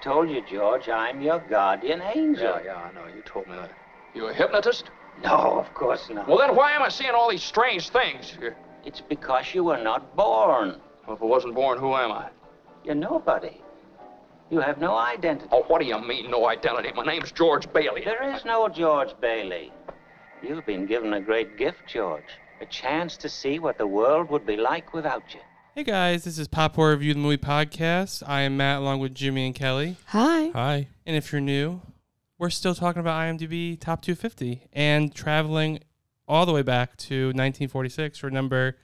I told you, George, I'm your guardian angel. Yeah, yeah, I know. You told me that. You a hypnotist? No, of course not. Well, then why am I seeing all these strange things? It's because you were not born. Well, if I wasn't born, who am I? You're nobody. You have no identity. Oh, what do you mean, no identity? My name's George Bailey. There is no George Bailey. You've been given a great gift, George. A chance to see what the world would be like without you. Hey guys, this is Pop Horror Review the Movie Podcast. I am Matt along with Jimmy and Kelly. Hi. Hi. And if you're new, we're still talking about IMDb Top 250 and traveling all the way back to 1946. Remember,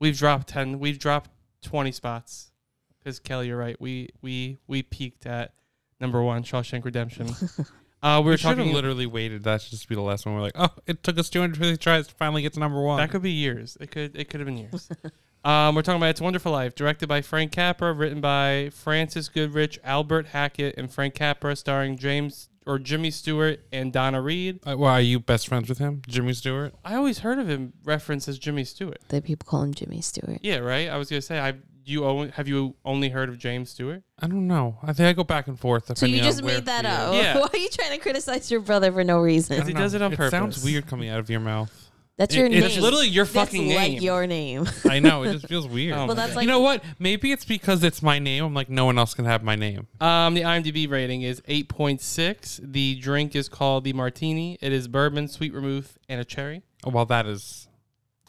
we've dropped 10, we've dropped 20 spots. Because Kelly, you're right. We we we peaked at number one, Shawshank Redemption. uh, we We were should have talking. literally waited. That should just be the last one. We're like, oh, it took us 250 tries to finally get to number one. That could be years. It could it could have been years. um, we're talking about It's a Wonderful Life, directed by Frank Capra, written by Frances Goodrich, Albert Hackett, and Frank Capra, starring James or Jimmy Stewart and Donna Reed. Uh, well, are you best friends with him, Jimmy Stewart? I always heard of him referenced as Jimmy Stewart. The people call him Jimmy Stewart. Yeah, right. I was gonna say, I you only, have you only heard of James Stewart? I don't know. I think I go back and forth. So you just made that up. Yeah. Why are you trying to criticize your brother for no reason? don't he know. does it on It purpose. sounds weird coming out of your mouth. That's It- name. it's literally your That's fucking like name. your name. I know. It just feels weird. Well, my that's like you know what? Maybe it's because it's my name. I'm like, no one else can have my name. Um, the IMDb rating is 8.6. The drink is called the Martini. It is bourbon, sweet vermouth, and a cherry. Oh, well, that is.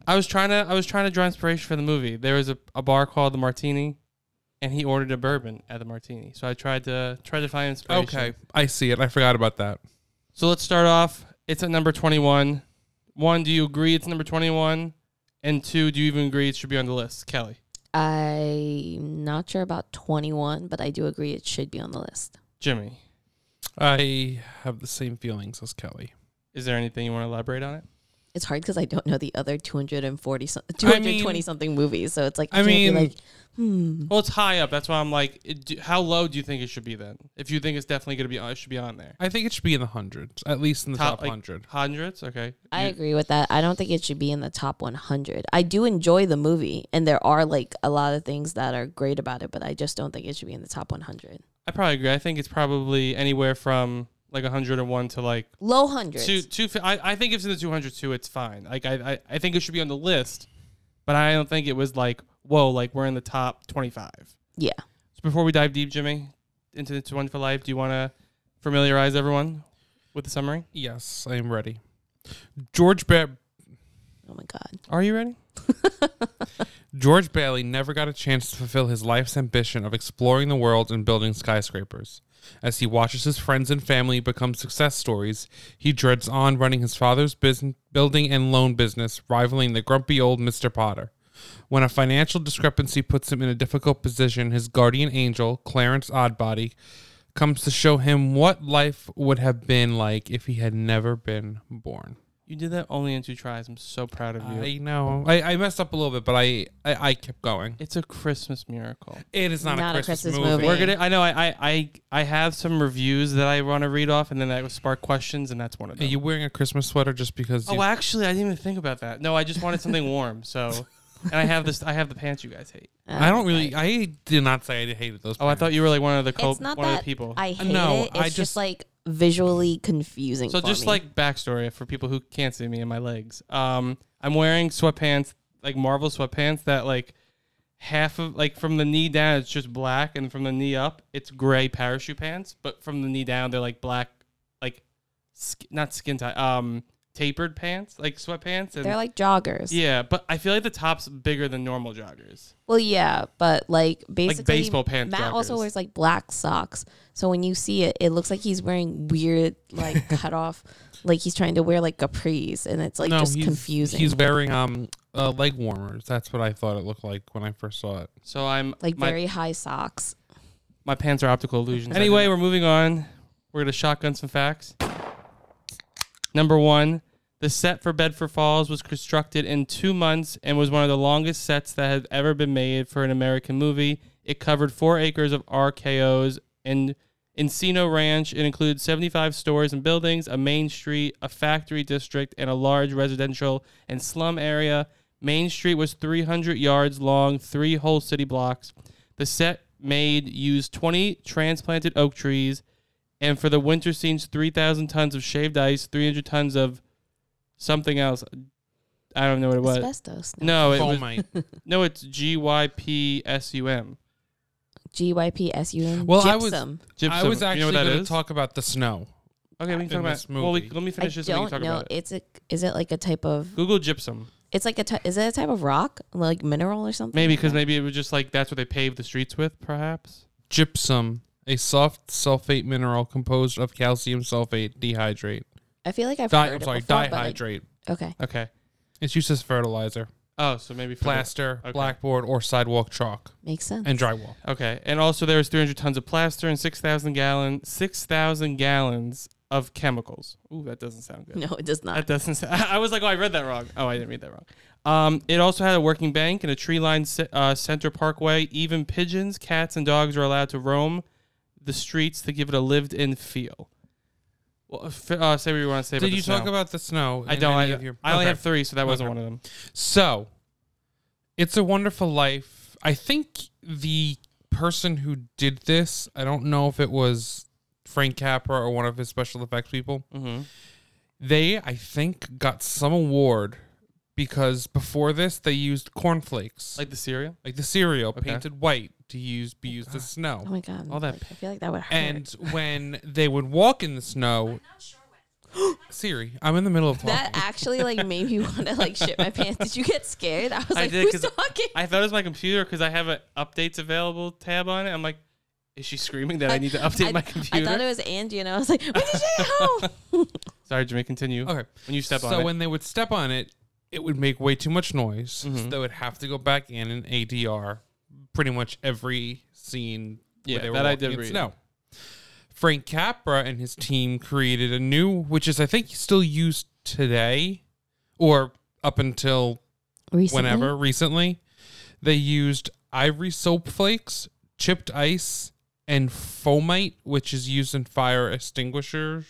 I was trying to I was trying to draw inspiration for the movie. There was a, a bar called the Martini, and he ordered a bourbon at the Martini. So I tried to try to find inspiration. Okay. I see it. I forgot about that. So let's start off. It's at number twenty one. One, do you agree it's number twenty one? And two, do you even agree it should be on the list, Kelly? I'm not sure about 21, but I do agree it should be on the list. Jimmy, I have the same feelings as Kelly. is there anything you want to elaborate on it? It's hard because I don't know the other 240 some, I 220 mean- something movies. So it's like I can't mean- like, hmm. Well, it's high up. That's why I'm like, it, do, how low do you think it should be then? If you think it's definitely going to be, on, it should be on there. I think it should be in the hundreds, at least in the top, like, hundred. Hundreds, okay. I You- agree with that. I don't think it should be in the top 100. I do enjoy the movie, and there are like a lot of things that are great about it, but I just don't think it should be in the top 100. I probably agree. I think it's probably anywhere from like 101 to like Low hundreds. two. two I, I think if it's in the 200 too, it's fine. Like I, I, I think it should be on the list, but I don't think it was like whoa, like we're in the top 25. Yeah. So before we dive deep, Jimmy, into the one for life, do you want to familiarize everyone with the summary? Yes, I am ready. George ba- Oh my God. Are you ready? George Bailey never got a chance to fulfill his life's ambition of exploring the world and building skyscrapers. As he watches his friends and family become success stories, he dreads on running his father's business, building and loan business, rivaling the grumpy old Mr. Potter. When a financial discrepancy puts him in a difficult position, his guardian angel, Clarence Oddbody, comes to show him what life would have been like if he had never been born. You did that only in two tries. I'm so proud of you. I know. I, I messed up a little bit, but I, I, I kept going. it's a Christmas miracle. It is not, Not a a Christmas, Christmas movie. movie. We're gonna. I know. I, I, I, I have some reviews that I want to read off, and then that will spark questions, and that's one of them. Are them. you wearing a Christmas sweater just because? oh, actually, I didn't even think about that. No, I just wanted something warm. So, and I have this. I have the pants you guys hate. I don't really. I did not say I hated those. Oh, I thought you were like one of the co- It's not one of that the people. I hate no, it. It's I just, just- like visually confusing. so for just me. like backstory for people who can't see me and my legs. Um, I'm wearing sweatpants, like Marvel sweatpants that like half of like from the knee down it's just black, and from the knee up it's gray parachute pants. But from the knee down they're like black, like sk- not skin tight, um, tapered pants, like sweatpants. And they're like joggers. yeah, but I feel like the top's bigger than normal joggers. Well, yeah, but like basically, like baseball pants Matt also wears like black socks, so when you see it, it looks like he's wearing weird like cut off, like he's trying to wear like capris, and it's like no, just he's, confusing. He's wearing um uh, leg warmers. That's what I thought it looked like when I first saw it. So I'm like my, very high socks. my pants are optical illusions. Anyway, we're moving on. We're gonna shotgun some facts. Number one, the set for Bedford Falls was constructed in two months and was one of the longest sets that had ever been made for an American movie. It covered four acres of RKO's and Encino Ranch. It included 75 stores and buildings, a main street, a factory district, and a large residential and slum area. Main Street was 300 yards long, three whole city blocks. The set made used 20 transplanted oak trees, and for the winter scenes, 3,000 tons of shaved ice, 300 tons of something else. I don't know what it was. Asbestos. No, it was, Foamite. no, it's G Y P S U M. G Y P S U M. Well, I was- gypsum. Gypsum. I was you actually know what that going to is? talk about the snow. okay, we can in talk about. this Well, we, movie. let me I finish this. and we don't can talk know. about it. It's a. Is it like a type of? Google gypsum. It's like a. Ty- is it a type of rock, like mineral or something? Maybe because maybe it was just like that's what they paved the streets with, perhaps. Gypsum, a soft sulfate mineral composed of calcium sulfate dehydrate. I feel like I've Di- heard I'm it sorry, before, but, like- dihydrate. okay. Okay. It's used as fertilizer, Oh, so maybe for the- plaster, okay. blackboard, or sidewalk chalk, Makes sense. and drywall. Okay, and also there was 300 tons of plaster and 6,000 gallon 6,000 gallons of chemicals. Ooh, that doesn't sound good. No, it does not. That doesn't. Sound, I was like, oh, I read that wrong. Oh, I didn't read that wrong. Um, it also had a working bank and a tree-lined ce- uh, center parkway. Even pigeons, cats, and dogs are allowed to roam the streets to give it a lived-in feel. Well, f- uh, say what you want to say. about Did the you snow. talk about the snow? I in don't. I, any of your- I only Okay. have three, so that wasn't Okay. one of them. So, It's a Wonderful Life. I think the person who did this, I don't know if it was Frank Capra or one of his special effects people. Mm-hmm. They, I think, got some award because before this they used cornflakes, like, Like the cereal. Like the cereal, Okay. painted white to use be used as snow. Oh my god. All that- like, I feel like that would hurt. And when they would walk in the snow, Siri, I'm in the middle of talking. that actually like made me want to like shit my pants. Did you get scared? I was I like, did, who's 'cause talking? I thought it was my computer because I have a updates available tab on it. I'm like, is she screaming that I, need to update I- my computer? I thought it was Angie, and I was like, when did she get home? Sorry, Jimmy, continue. okay. When you step so on it. So when they would step on it, it would make way too much noise. So Mhm. they would have to go back in and ADR pretty much every scene Yeah, where they were that I walking did in read. snow. Frank Capra and his team created a new, which is I think still used today, or up until Recently? whenever recently. They used ivory soap flakes, chipped ice, and foamite, which is used in fire extinguishers.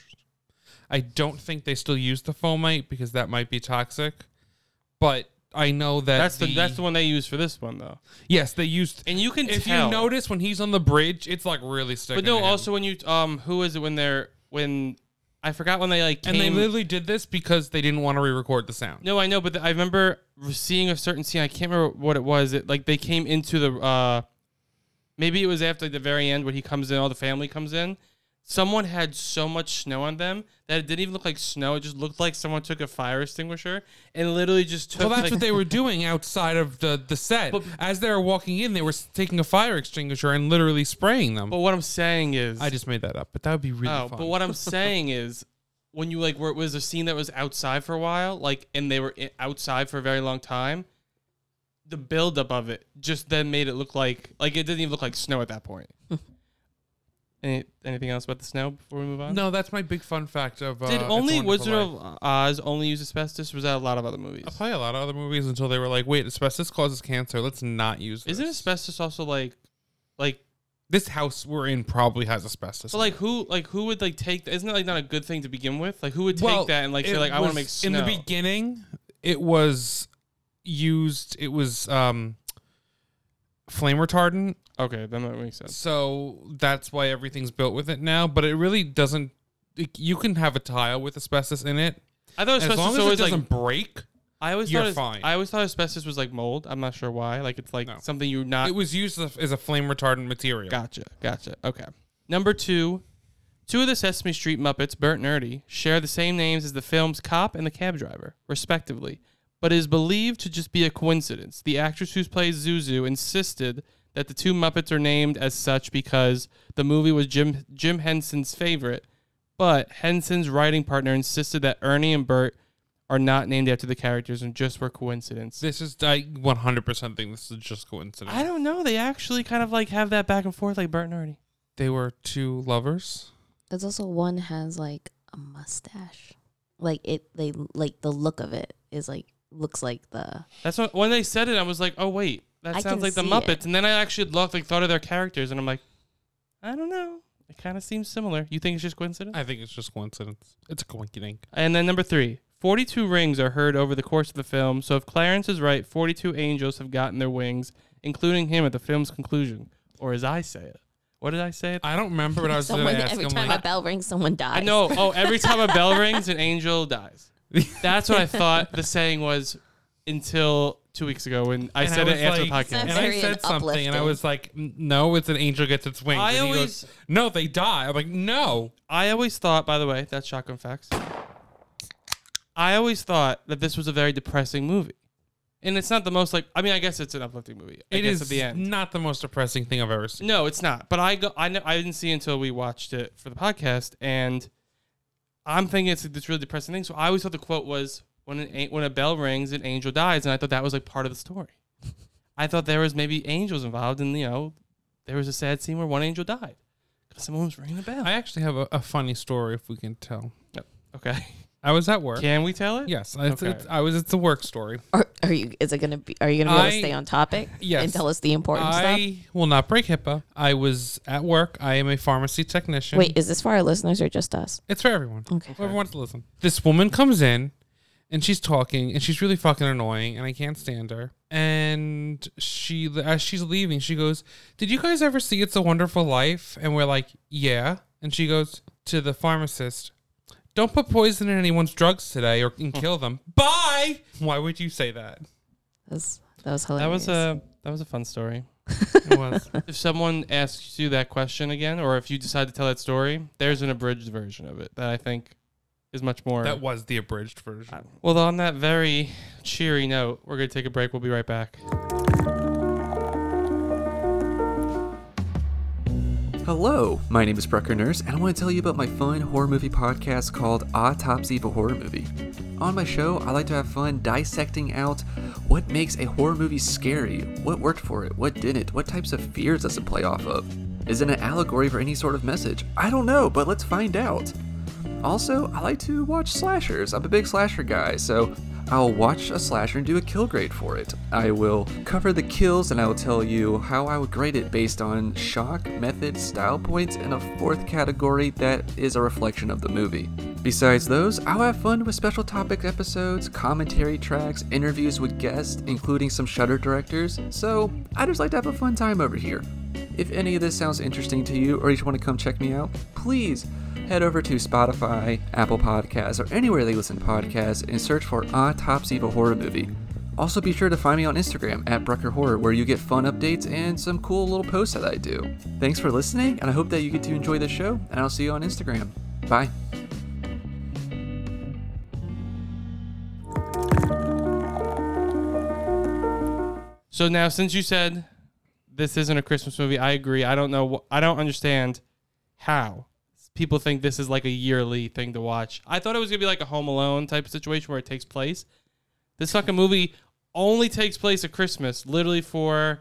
I don't think they still use the foamite because that might be toxic. But I know that that's the, that's the one they use for this one though. Yes, they used. And you can If tell. you notice when he's on the bridge, it's like really sticking. but no, to him. also when you um, who is it when they're when I forgot when they like came. and they literally did this because they didn't want to re-record the sound. No, I know, but I remember seeing a certain scene. I can't remember what it was. It like they came into the. uh Maybe it was after the very end when he comes in, all the family comes in. Someone had so much snow on them that it didn't even look like snow. It just looked like someone took a fire extinguisher and literally just took. Well, that's like- what they were doing outside of the the set. But- As they were walking in, they were s- taking a fire extinguisher and literally spraying them. But what I'm saying is, I just made that up, but that would be really oh, fun. but what I'm saying is, when you like, where it was a scene that was outside for a while, like, and they were i- outside for a very long time, the buildup of it just then made it look like, like it didn't even look like snow at that point. Any, anything else about the snow before we move on? no, that's my big fun fact of. Uh, Did It's a only Wonderful Wizard Life. of Oz only use asbestos? Or was that a lot of other movies? I'll probably a lot of other movies until they were like, "Wait, asbestos causes cancer. Let's not use." This. Isn't asbestos also like, like, This house we're in probably has asbestos. but like who, like who would like take? Isn't it like not a good thing to begin with? Like who would take Well, that and like say it like I want to make snow? In the beginning, it was used. It was um, flame retardant. Okay, then that makes sense. So that's why everything's built with it now. But it really doesn't. It, you can have a tile with asbestos in it I thought as asbestos long as it always doesn't like break. I always you're thought as- fine. I always thought asbestos was like mold. I'm not sure why. Like it's like No. something you're not. It was used as a, as a flame retardant material. gotcha, gotcha. Okay. Number two, two of the Sesame Street Muppets, Bert and Ernie, share the same names as the film's cop and the cab driver, respectively. But it is believed to just be a coincidence. The actress who plays Zuzu insisted that the two Muppets are named as such because the movie was Jim Jim Henson's favorite. But Henson's writing partner insisted that Ernie and Bert are not named after the characters and just were coincidence. This is I 100% think this is just coincidence. I don't know. They actually kind of like have that back and forth like Bert and Ernie. They were two lovers. There's also one has like a mustache. Like it they like the look of it is like looks like the That's what when they said it, I was like, oh wait, that I sounds like the Muppets. it. And then I actually looked, like, thought of their characters, and I'm like, I don't know. It kind of seems similar. You think it's just coincidence? I think it's just coincidence. It's a coincidence. And then number three, 42 rings are heard over the course of the film. So if Clarence is right, 42 angels have gotten their wings, including him at the film's conclusion. Or as I say it. What did I say? I don't remember, what I was going to ask every him time like, a bell rings someone dies. I know. Oh, every time a bell rings, an angel dies. That's what I thought the saying was until two weeks ago when I And said was it after like- the podcast. And I Very said something, and I uplifting. was like, "No, it's an angel gets its wings." I and he always- goes, "No, they die." I'm like, "No." I always thought, by the way, that's shotgun facts. I always thought that this was a very depressing movie. And it's not the most like I mean I guess it's an uplifting movie. I It guess is at the end. not the most depressing thing I've ever seen. No, it's not. But I go I know I didn't see until we watched it for the podcast and I'm thinking it's this really depressing thing. So I always thought the quote was when an a- when a bell rings an angel dies and I thought that was like part of the story. I thought there was maybe angels involved and you know there was a sad scene where one angel died cuz someone was ringing a bell. I actually have a, a funny story if we can tell. okay. I was at work. Can we tell it? Yes, it's, Okay. it's, I was. It's a work story. Are, are you? Is it gonna be? Are you gonna be able I- to stay on topic? Yes. And tell us the important stuff. I will not break HIPAA. I was at work. I am a pharmacy technician. Wait, is this for our listeners or just us? It's for everyone. Okay. Whoever wants to listen. This woman comes in and she's talking and she's really fucking annoying and I can't stand her. And she as she's leaving, she goes, "Did you guys ever see It's a Wonderful Life?" And we're like, "Yeah." And she goes to the pharmacist, "Don't put poison in anyone's drugs today or and kill them." Bye. Why would you say that? That's, that was That hilarious. was a that was a fun story. It was. if someone asks you that question again, or if you decide to tell that story, there's an abridged version of it that I think is much more. that was the abridged version. well, on that very cheery note, we're gonna take a break. We'll be right back. Hello, my name is Brucker Nurse, and I want to tell you about my fun horror movie podcast called Autopsy of a Horror Movie. On my show, I like to have fun dissecting out what makes a horror movie scary, what worked for it, what didn't, what types of fears does it play off of. Is it an allegory for any sort of message? I don't know, but let's find out. Also, I like to watch slashers. I'm a big slasher guy, so I'll watch a slasher and do a kill grade for it. I will cover the kills and I will tell you how I would grade it based on shock, method, style points, and a fourth category that is a reflection of the movie. Besides those, I'll have fun with special topic episodes, commentary tracks, interviews with guests, including some Shudder directors, so I just like to have a fun time over here. If any of this sounds interesting to you or you just want to come check me out, please head over to Spotify, Apple Podcasts, or anywhere they listen to podcasts and search for Autopsy of a Horror Movie. Also, be sure to find me on Instagram at Brucker Horror, where you get fun updates and some cool little posts that I do. Thanks for listening, and I hope that you get to enjoy the show, and I'll see you on Instagram. Bye. So now, since you said this isn't a Christmas movie, I agree. I don't know. I don't understand how people think this is like a yearly thing to watch. I thought it was gonna be like a Home Alone type of situation where it takes place. This fucking movie only takes place at Christmas, literally for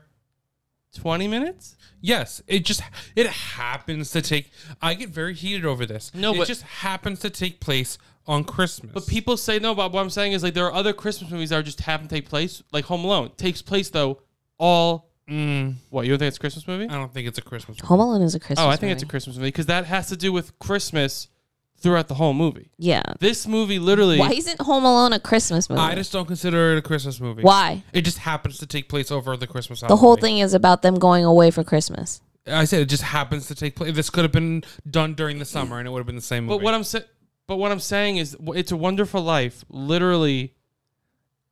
twenty minutes. Yes, it just it happens to take. I get very heated over this. No, it but- just happens to take place on Christmas. But people say no. But what I'm saying is like there are other Christmas movies that just happen to take place, like Home Alone takes place though all. Mm, What you don't think it's a Christmas movie? I don't think it's a Christmas. movie. Home Alone is a Christmas. Movie. Oh, I think it's a. Christmas movie because that has to do with Christmas throughout the whole movie. Yeah. This movie literally. Why isn't Home Alone a Christmas movie? I just don't consider it a Christmas movie. Why? It just happens to take place over the Christmas The holiday. whole thing is about them going away for Christmas. I said it just happens to take place. This could have been done during the summer, and it would have been the same movie. But what I'm saying, but what I'm saying is, it's a Wonderful Life. Literally,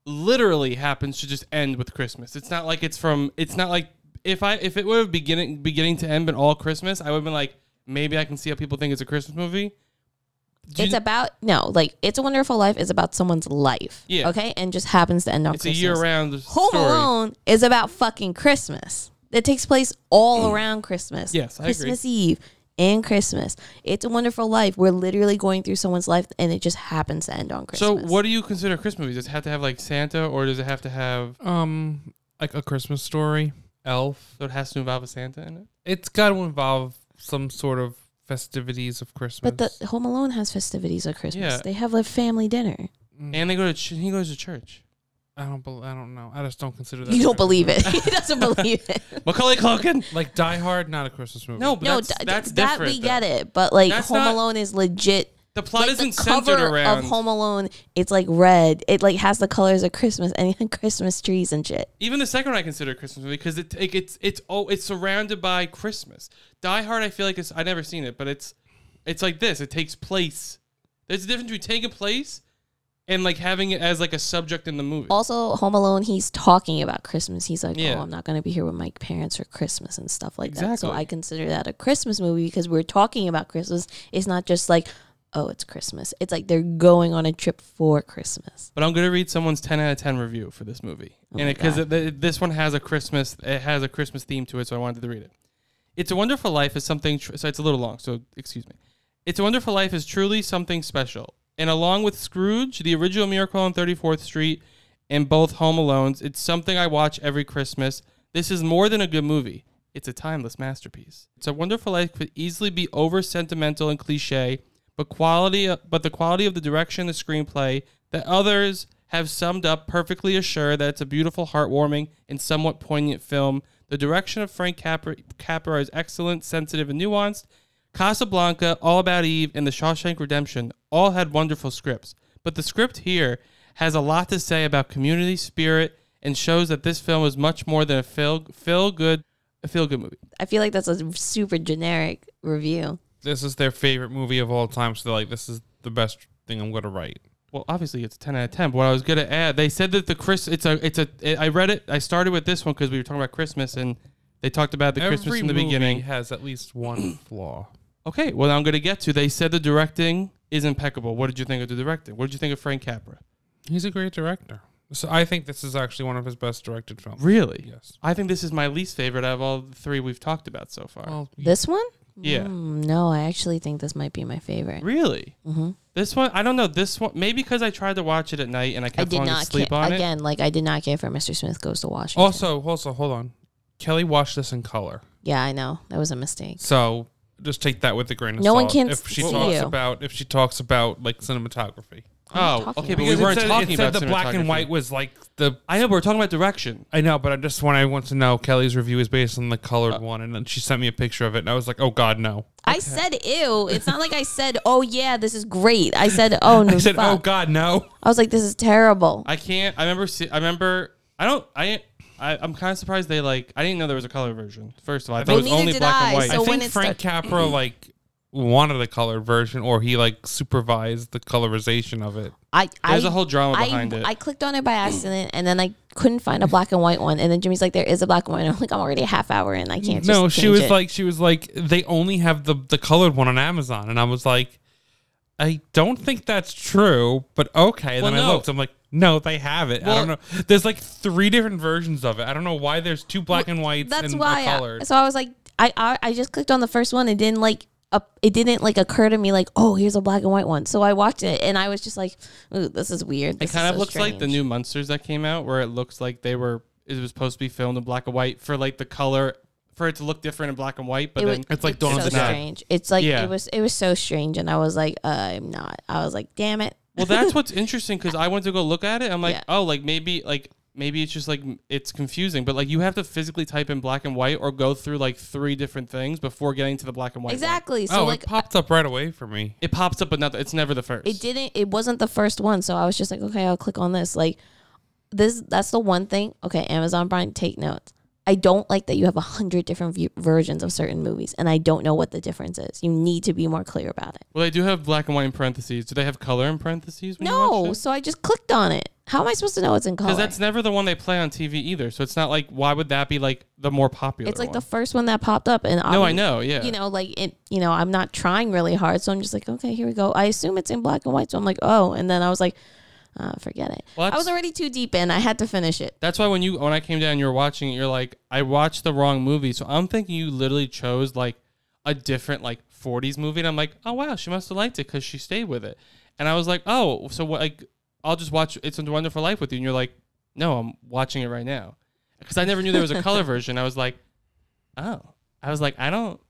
literally happens to just end with Christmas. It's not like it's from. It's not like if I if it would have beginning beginning to end been all Christmas, I would have been like maybe I can see how people think it's a Christmas movie. Do It's you- about no, like It's a Wonderful Life is about someone's life. Yeah. Okay, and just happens to end on it's a Christmas. year round Home story. Alone is about fucking Christmas. It takes place all around Christmas. Mm. Yes, I agree. Christmas Eve and Christmas. It's a Wonderful Life. We're literally going through someone's life, and it just happens to end on Christmas. So what do you consider Christmas movies? Does it have to have like Santa, or does it have to have? um, like a Christmas story, Elf. So it has to involve a Santa in it. It's got to involve some sort of festivities of Christmas. But the Home Alone has festivities of Christmas. Yeah. They have a family dinner. Mm, And they go to ch- he goes to church. I don't. bel I don't know. I just don't consider that. You don't believe movie. it. he doesn't believe it. Macaulay Culkin. Like Die Hard, not a Christmas movie. No, but no, that's, d- that's that different. we though. get it. But like That's Home not- Alone is legit. The plot like, isn't the centered cover around of Home Alone. It's like red. It like has the colors of Christmas and Christmas trees and shit. even the second one I consider a Christmas movie because it, like, it's it's oh it's surrounded by Christmas. Die Hard, I feel like it's I never seen it, but it's it's like this. It takes place. There's a difference between taking place and like having it as like a subject in the movie. Also, Home Alone, he's talking about Christmas. He's like, Yeah. "Oh, I'm not going to be here with my parents for Christmas and stuff like that." So Exactly. I consider that a Christmas movie because we're talking about Christmas. It's not just like, "Oh, it's Christmas." It's like they're going on a trip for Christmas. But I'm gonna read someone's 10 out of 10 review for this movie, Oh and because this one has a Christmas, it has a Christmas theme to it, so I wanted to read it. It's a Wonderful Life is something. Tr- so it's a little long, so excuse me. It's a Wonderful Life is truly something special, and along with Scrooge, the original Miracle on 34th Street, and both Home Alones, it's something I watch every Christmas. This is more than a good movie. It's a timeless masterpiece. It's a Wonderful Life could easily be over sentimental and cliche, but quality uh, but the quality of the direction, the screenplay that others have summed up perfectly assure that it's a beautiful, heartwarming, and somewhat poignant film. The direction of Frank Capra, Capra is excellent, sensitive, and nuanced. Casablanca, All About Eve, and The Shawshank Redemption all had wonderful scripts, but the script here has a lot to say about community spirit and shows that this film is much more than a feel feel good a feel good movie. I feel like that's a super generic review. This is their favorite movie of all time, so they're like, "This is the best thing I'm gonna write." Well, obviously it's a 10 out of 10. But what I was gonna add, they said that the Chris, it's a, it's a. I read it. I started with this one because we were talking about Christmas, and they talked about the Christmas Every in the movie beginning. has at least one flaw. Okay, well, I'm gonna get to. They said the directing is impeccable. What did you think of the directing? What did you think of Frank Capra? He's a great director. So I think this is actually one of his best directed films. Really? Yes. I think this is my least favorite out of all the three we've talked about so far. Well, This one? Yeah. Mm, no, I actually think this might be my favorite. really? hmm This one, I don't know. This one, maybe because I tried to watch it at night and I I kept did falling not asleep care. on it. Again, like I did not care for Mr. Smith Goes to Washington. also, also, hold on. Kelly watched this in color, yeah, I know that was a mistake. so just take that with a grain of No salt. one can if she see talks you. about if she talks about like cinematography. Oh, talking okay. about? Because we weren't it said, talking it said about the black and cinematography. white was like the. I know, but we're talking about direction. I know, but I just when I want to know, Kelly's review is based on the colored Uh, one, and then she sent me a picture of it, and I was like, "Oh God, no!" I said ew. It's not like I said, oh yeah, this is great. I said, oh no, I said, "Oh fuck. God, no!" I was like, this is terrible. I can't. I remember. See, I remember. I don't. I. I I'm kind of surprised they like. I didn't know there was a color version. First of all, I thought Well, it was only black I, and white. so I think Frank start- Capra like wanted a colored version, or he like supervised the colorization of it. I, There's I, a whole drama I, behind it. I clicked on it by accident, and then I couldn't find a black and white one. And then Jimmy's like, there is a black and white. I'm like, I'm already a half hour in. I can't. no, just she was it. like, she was like, they only have the the colored one on Amazon, and I was like, I don't think that's true, but okay. Well, then I looked, I'm like, no, they have it. I don't know. There's like three different versions of it. I don't know why there's two black and whites That's and why. I, so I was like, I, I I just clicked on the first one. It didn't like. It didn't like occur to me like, oh, here's a black and white one. So I watched it, and I was just like, ooh, this is weird. it kind of so looks like the new Monsters that came out, where it looks like they were. It was supposed to be filmed in black and white for like the color, for it to look different in black and white. But It then was- It's like Dawn so of strange. It's like Yeah. it was. It was so strange, and I was like, uh, I'm not. I was like, damn it. Well, that's what's interesting because I went to go look at it. I'm like, Yeah. oh, like maybe like maybe it's just like it's confusing, but like you have to physically type in black and white or go through like three different things before getting to the black and white. one. Exactly. So oh, like, it popped up right away for me. It pops up, but not. It's never the first. it didn't. It wasn't the first one. So I was just like, okay, I'll click on this. Like, this. That's the one thing. Okay, Amazon Prime, take notes. I don't like that you have a hundred different view- versions of certain movies, and I don't know what the difference is. You need to be more clear about it. Well, they do have black and white in parentheses. Do they have color in parentheses? When No, so I just clicked on it. How am I supposed to know it's in color? because that's never the one they play on TV either. So it's not like why would that be like the more popular? it's like one? the first one that popped up, and no, I know, yeah. You know, like it. You know, I'm not trying really hard, so I'm just like, okay, here we go. I assume it's in black and white, so I'm like, oh, and then I was like, uh, forget it. Well, I was already too deep in. I had to finish it. That's why when you when I came down, you were watching it. You're like, I watched the wrong movie. So I'm thinking you literally chose like a different like 40s movie, and I'm like, oh wow, she must have liked it because she stayed with it. And I was like, oh, so what? Like, I'll just watch It's a Wonderful Life with you. And you're like, no, I'm watching it right now because I never knew there was a color version. I was like, oh, I was like, I don't.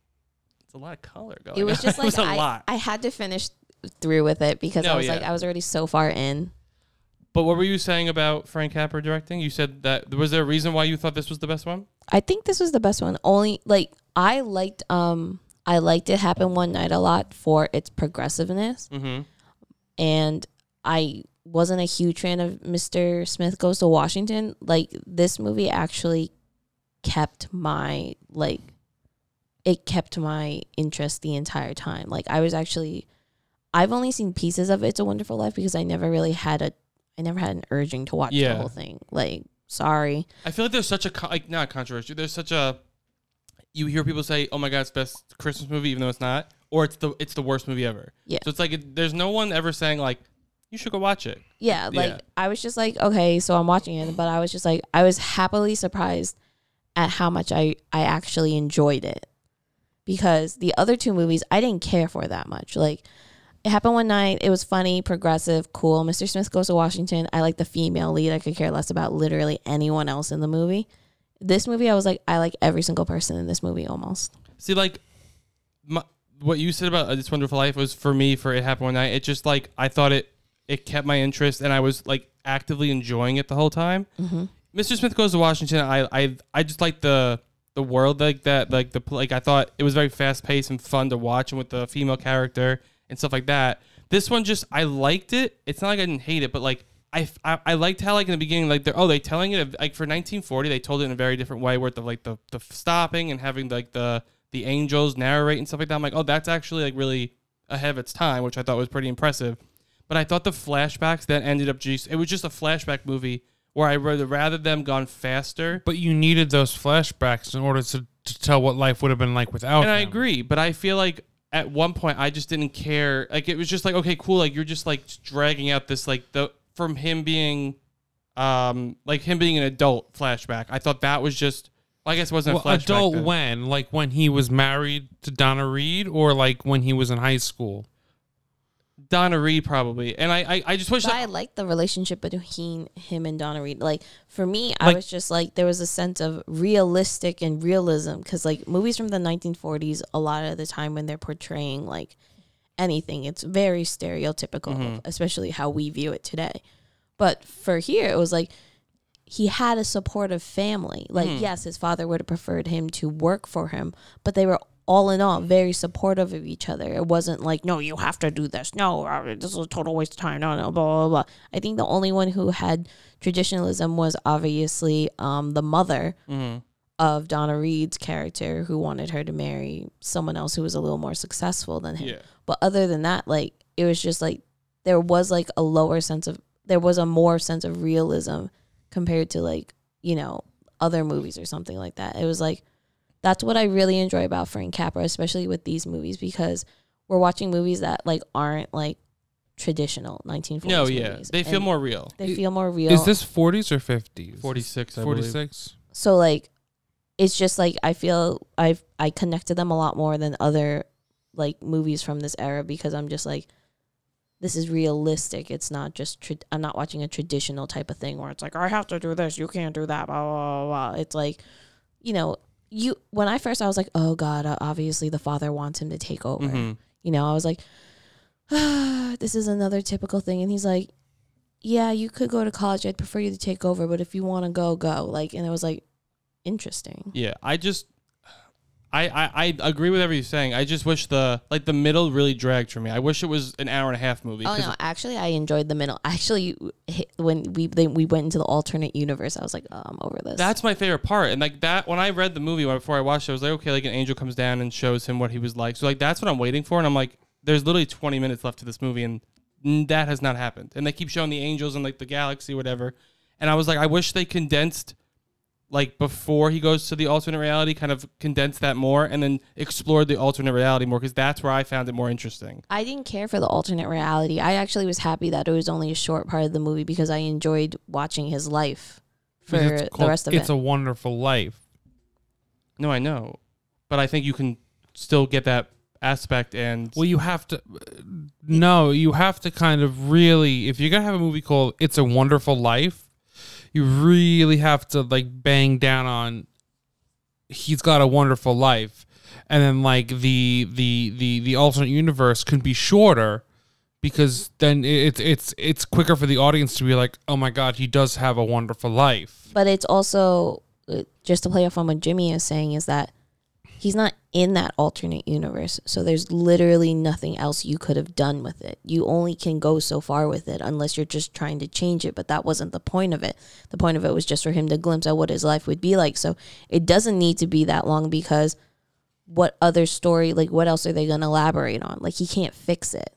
It's a lot of color going. It was on. just like was a I, lot. I had to finish through with it because No, I was yeah. like I was already so far in. But what were you saying about Frank Capra directing? You said that was there a reason why you thought this was the best one? I think this was the best one. Only like I liked um I liked it happen one night a lot for its progressiveness Mm-hmm. and I wasn't a huge fan of Mr. Smith Goes to Washington. Like this movie actually kept my like it kept my interest the entire time. Like I was actually I've only seen pieces of It's a Wonderful Life because I never really had a I never had an urging to watch Yeah. the whole thing. Like sorry. I feel like there's such a co- like not controversy. There's such a you hear people say, "Oh my god, it's best Christmas movie," even though it's not, or it's the it's the worst movie ever. Yeah. So it's like it, there's no one ever saying like you should go watch it. Yeah, like Yeah. I was just like, okay, so I'm watching it, but I was just like, I was happily surprised at how much I I actually enjoyed it because the other two movies I didn't care for that much. Like it happened one night, it was funny, progressive, cool. Mr. Smith goes to Washington. I like the female lead. I could care less about literally anyone else in the movie. This movie, I was like, I like every single person in this movie almost. See, like my, what you said about uh, This Wonderful Life was for me for It Happened One Night. It just like I thought it it kept my interest and I was like actively enjoying it the whole time. Mm-hmm. Mr. Smith Goes to Washington. I I I just like the the world like that like the like I thought it was very fast paced and fun to watch and with the female character and stuff like that. This one just I liked it. It's not like I didn't hate it, but like I, I, I liked how like in the beginning like they're oh they telling it like for 1940 they told it in a very different way where the like the the stopping and having like the the angels narrate and stuff like that. I'm like oh that's actually like really ahead of its time, which I thought was pretty impressive. But I thought the flashbacks that ended up just it was just a flashback movie where I rather rather them gone faster. But you needed those flashbacks in order to, to tell what life would have been like without. and I agree, but I feel like at one point I just didn't care. Like it was just like okay, cool. Like you're just like dragging out this like the from him being, um, like him being an adult flashback. I thought that was just. Well, I guess it wasn't Well, a flashback. adult then. when? Like when he was married to Donna Reed, or like when he was in high school? Donna Reed probably, and I I, I just wish But I that, liked the relationship between him and Donna Reed. Like for me, I Like- was just like there was a sense of realistic and realism because like movies from the 1940s, a lot of the time when they're portraying like anything, it's very stereotypical, of especially how we view it today. But for here, it was like he had a supportive family. Like mm. yes, his father would have preferred him to work for him, but they were all in all very supportive of each other. It wasn't like, no, you have to do this. No, uh, this is a total waste of time. No, no, blah blah blah. I think the only one who had traditionalism was obviously um, the mother Mhm. of Donna Reed's character, who wanted her to marry someone else who was a little more successful than him. yeah. But other than that, like it was just like there was like a lower sense of there was a more sense of realism compared to like, you know, other movies or something like that. It was like that's what I really enjoy about Frank Capra, especially with these movies, because we're watching movies that like aren't like traditional 1940s No, yeah, movies. they feel And more real. they feel more real. Is this 40s or 50s? 46, I believe. so like it's just like I feel I've I connected them a lot more than other like movies from this era because I'm just like this is realistic. It's not just tra- I'm not watching a traditional type of thing where it's like I have to do this, you can't do that, blah blah blah. blah. It's like you know you when I first I was like oh god, uh, obviously the father wants him to take over. Mhm. You know I was like ah, this is another typical thing, and he's like. Yeah, you could go to college. I'd prefer you to take over, but if you want to go, go. Like, and it was like, interesting. Yeah, I just, I, I, I agree with everything you're saying. I just wish the like the middle really dragged for me. I wish it was an hour and a half movie. Oh no, actually, I enjoyed the middle. Actually, when we they, we went into the alternate universe, I was like, oh, I'm over this. That's my favorite part. And like that, when I read the movie before I watched it, I was like, okay, like an angel comes down and shows him what he was like. So like that's what I'm waiting for. And I'm like, there's literally 20 minutes left to this movie, and that has not happened. And they keep showing the angels and like the galaxy, whatever. And I was like, I wish they condensed like before he goes to the alternate reality, kind of condense that more, and then explore the alternate reality more because that's where I found it more interesting. I didn't care for the alternate reality. I actually was happy that it was only a short part of the movie because I enjoyed watching his life for Because the called rest of it. It's a Wonderful Life. No, I know, but I think you can still get that aspect and Well, you have to. No, you have to kind of really. If you're gonna have a movie called "It's a Wonderful Life," you really have to like bang down on. He's got a wonderful life, and then like the the the the alternate universe can be shorter because then it's it's it's quicker for the audience to be like, oh my god, he does have a wonderful life. But it's also uh, just to play off on what Jimmy is saying is that he's not in that alternate universe. So there's literally nothing else you could have done with it. You only can go so far with it unless you're just trying to change it. But that wasn't the point of it. The point of it was just for him to glimpse at what his life would be like. So it doesn't need to be that long because what other story, like what else are they going to elaborate on? Like he can't fix it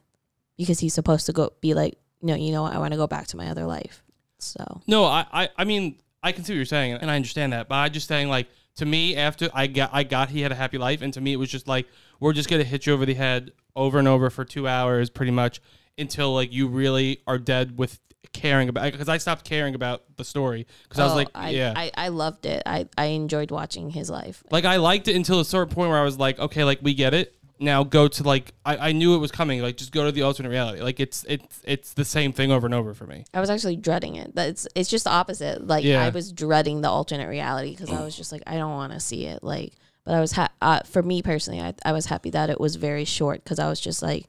because he's supposed to go be like, no, you know what? I want to go back to my other life. So No, I, I, I mean, I can see what you're saying, and I understand that. But I'm just saying, like, to me, after I got, I got, he had a happy life, and to me, it was just like we're just gonna hit you over the head over and over for two hours, pretty much, until like you really are dead with caring about. Because I stopped caring about the story because I was Oh, like, I, yeah, I, I loved it. I, I enjoyed watching his life. like I liked it until a certain point where I was like, okay, like we get it. Now go to like I, I knew it was coming. Like just go to the alternate reality. Like it's it's it's the same thing over and over for me. I was actually dreading it. That's it's just the opposite. Like Yeah. I was dreading the alternate reality because I was just like I don't want to see it. Like, but I was ha- uh, for me personally, I, I was happy that it was very short because I was just like,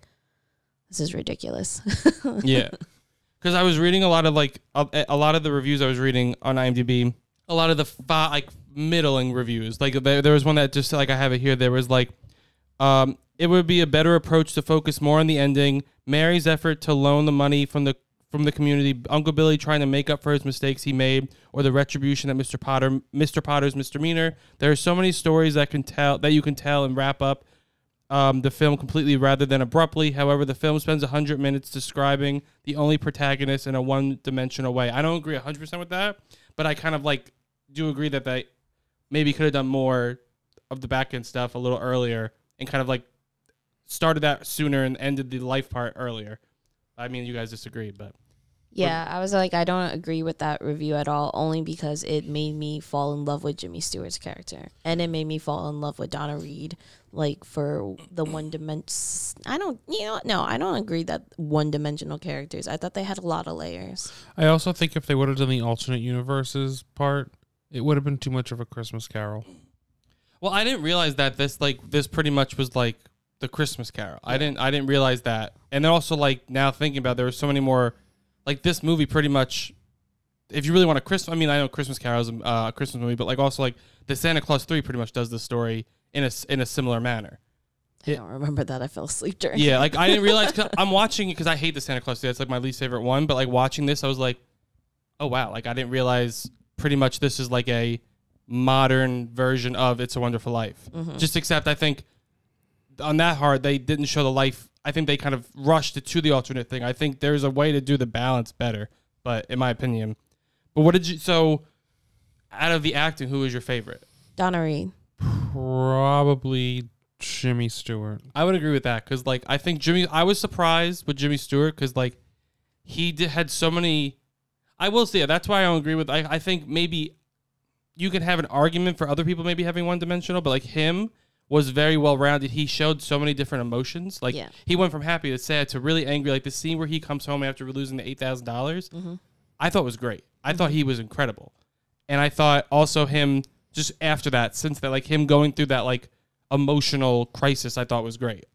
this is ridiculous. yeah because i was reading a lot of like a, a lot of the reviews i was reading on imdb a lot of the fi- like middling reviews like there, there was one that just like i have it here there was like um it would be a better approach to focus more on the ending mary's effort to loan the money from the from the community uncle billy trying to make up for his mistakes he made or the retribution that mr potter mr potter's misdemeanor there are so many stories that can tell that you can tell and wrap up um, the film completely rather than abruptly. However, the film spends 100 minutes describing the only protagonist in a one dimensional way. I don't agree 100% with that, but I kind of like do agree that they maybe could have done more of the back end stuff a little earlier and kind of like started that sooner and ended the life part earlier. I mean, you guys disagree, but yeah, I was like I don't agree with that review at all. Only because it made me fall in love with Jimmy Stewart's character, and it made me fall in love with Donna Reed. Like for the one dimension, I don't, you know, no, I don't agree that one dimensional characters. I thought they had a lot of layers. I also think if they would have done the alternate universes part, it would have been too much of a Christmas Carol. Well, I didn't realize that this like this pretty much was like the Christmas Carol. I didn't I didn't realize that. And then also like now thinking about it, there were so many more like this movie pretty much if you really want a Christmas I mean I know Christmas Carol is uh, a Christmas movie, but like also like the Santa Claus 3 pretty much does the story in a in a similar manner. I don't remember that. I fell asleep during. Yeah, like I didn't realize i I'm watching it because I hate the Santa Claus 3. That's like my least favorite one, but like watching this I was like oh wow, like I didn't realize pretty much this is like a modern version of It's a Wonderful Life. Mm-hmm. Just except I think on that hard they didn't show the life. I think they kind of rushed it to the alternate thing. I think there's a way to do the balance better, but in my opinion. But what did you so out of the acting, who was your favorite? Donna Reed. Probably Jimmy Stewart. I would agree with that because, like, I think Jimmy. I was surprised with Jimmy Stewart because, like, he did, had so many. I will say that's why I don't agree with. I, I think maybe you can have an argument for other people maybe having one dimensional, but like him was very well rounded. He showed so many different emotions. Like Yeah. he went from happy to sad to really angry. Like the scene where he comes home after losing the eight thousand dollars, mm-hmm. I thought was great. I thought mm-hmm. he was incredible, and I thought also him just after that, since that, like him going through that like emotional crisis, I thought was great.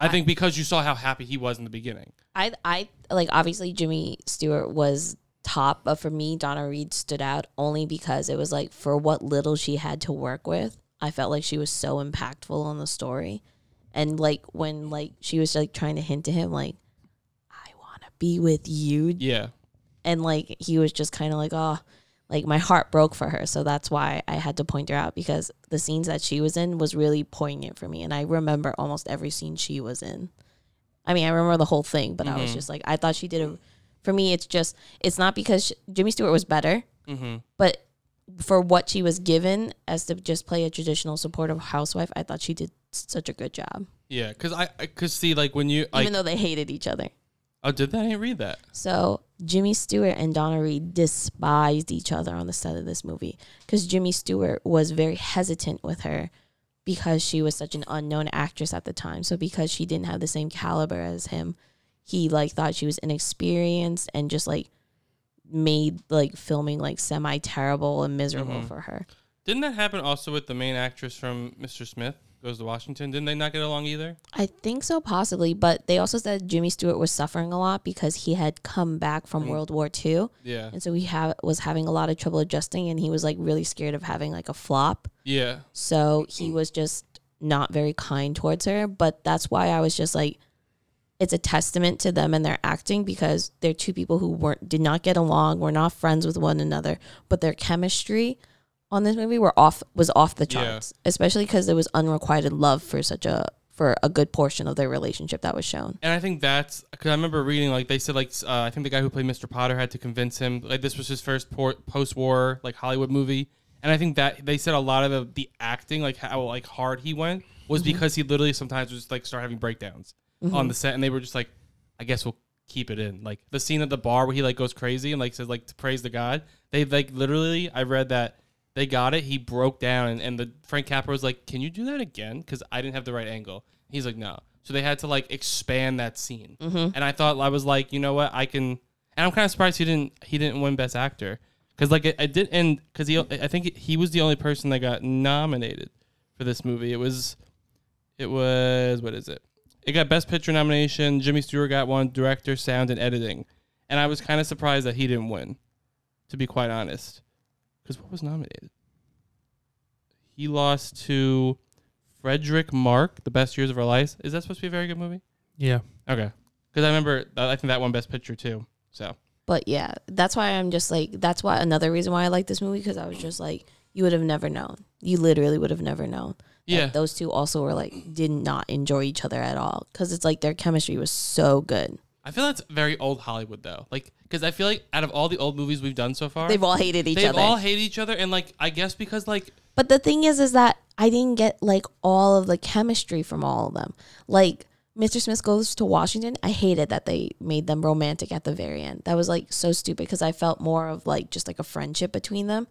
I think because you saw how happy he was in the beginning. I I like obviously Jimmy Stewart was top, but for me Donna Reed stood out only because it was like for what little she had to work with, I felt like she was so impactful on the story. And like when like she was like trying to hint to him like I want to be with you. Yeah. and like he was just kind of like oh like my heart broke for her. So that's why i had to point her out because the scenes that she was in was really poignant for me. And i remember almost every scene she was in. I mean i remember the whole thing but i was mm-hmm. just like i thought she did a for me it's just it's not because sh jimmy stewart was better Mm-hmm. but for what she was given as to just play a traditional supportive housewife i thought she did such a good job Yeah, because I, I could see like when you like, even though they hated each other oh, did that? I didn't read that. So Jimmy Stewart and Donna Reed despised each other on the set of this movie because Jimmy Stewart was very hesitant with her because she was such an unknown actress at the time. So because she didn't have the same caliber as him, he like thought she was inexperienced and just like made like filming like semi terrible and miserable Mhm. for her. Didn't that happen also with the main actress from Mr. Smith? goes to Washington. Didn't they not get along either? I think so, possibly. But they also said Jimmy Stewart was suffering a lot because he had come back from Mm. World War II, Yeah. and so he ha- was having a lot of trouble adjusting, and he was like really scared of having like a flop. Yeah. So he was just not very kind towards her. But that's why I was just like, it's a testament to them and their acting because they're two people who weren't did not get along, were not friends with one another, but their chemistry on this movie were off was off the Yeah. charts, especially because there was unrequited love for such a for a good portion of their relationship that was shown. And I think that's because I remember reading like they said like uh, I think the guy who played Mr. Potter had to convince him like this was his first por- post-war like Hollywood movie, and I think that they said a lot of the, the acting like how like hard he went was because he literally sometimes just like start having breakdowns on mm-hmm. the set, and they were just like, I guess we'll keep it in like the scene at the bar where he like goes crazy and like says like to praise the God. They like literally I read that. They got it. He broke down, and, and the Frank Capra was like, "Can you do that again?" Because I didn't have the right angle. He's like, "No." So they had to like expand that scene, mm-hmm. and I thought I was like, you know what, I can. And I'm kind of surprised he didn't he didn't win Best Actor because like it, it did, and because he I think he was the only person that got nominated for this movie. It was, it was what is it? It got Best Picture nomination. Jimmy Stewart got one, director, sound, and editing, and I was kind of surprised that he didn't win, to be quite honest. Because what was nominated? He lost to Fredric March, The Best Years of Our Lives. Is that supposed to be a very good movie? Yeah. Okay. Because I remember, I think that won Best Picture too. So But yeah, that's why I'm just like that's why another reason why I like this movie because I was just like you would have never known. You literally would have never known. Yeah. those two also were like did not enjoy each other at all because it's like their chemistry was so good. I feel that's very old Hollywood though. Like, because I feel like out of all the old movies we've done so far, They've all hated each other. they've all hated each other, and like I guess because like But the thing is, is that I didn't get like all of the chemistry from all of them. Like Mr. Smith goes to Washington. I hated that they made them romantic at the very end. That was like so stupid because I felt more of like just like a friendship between them.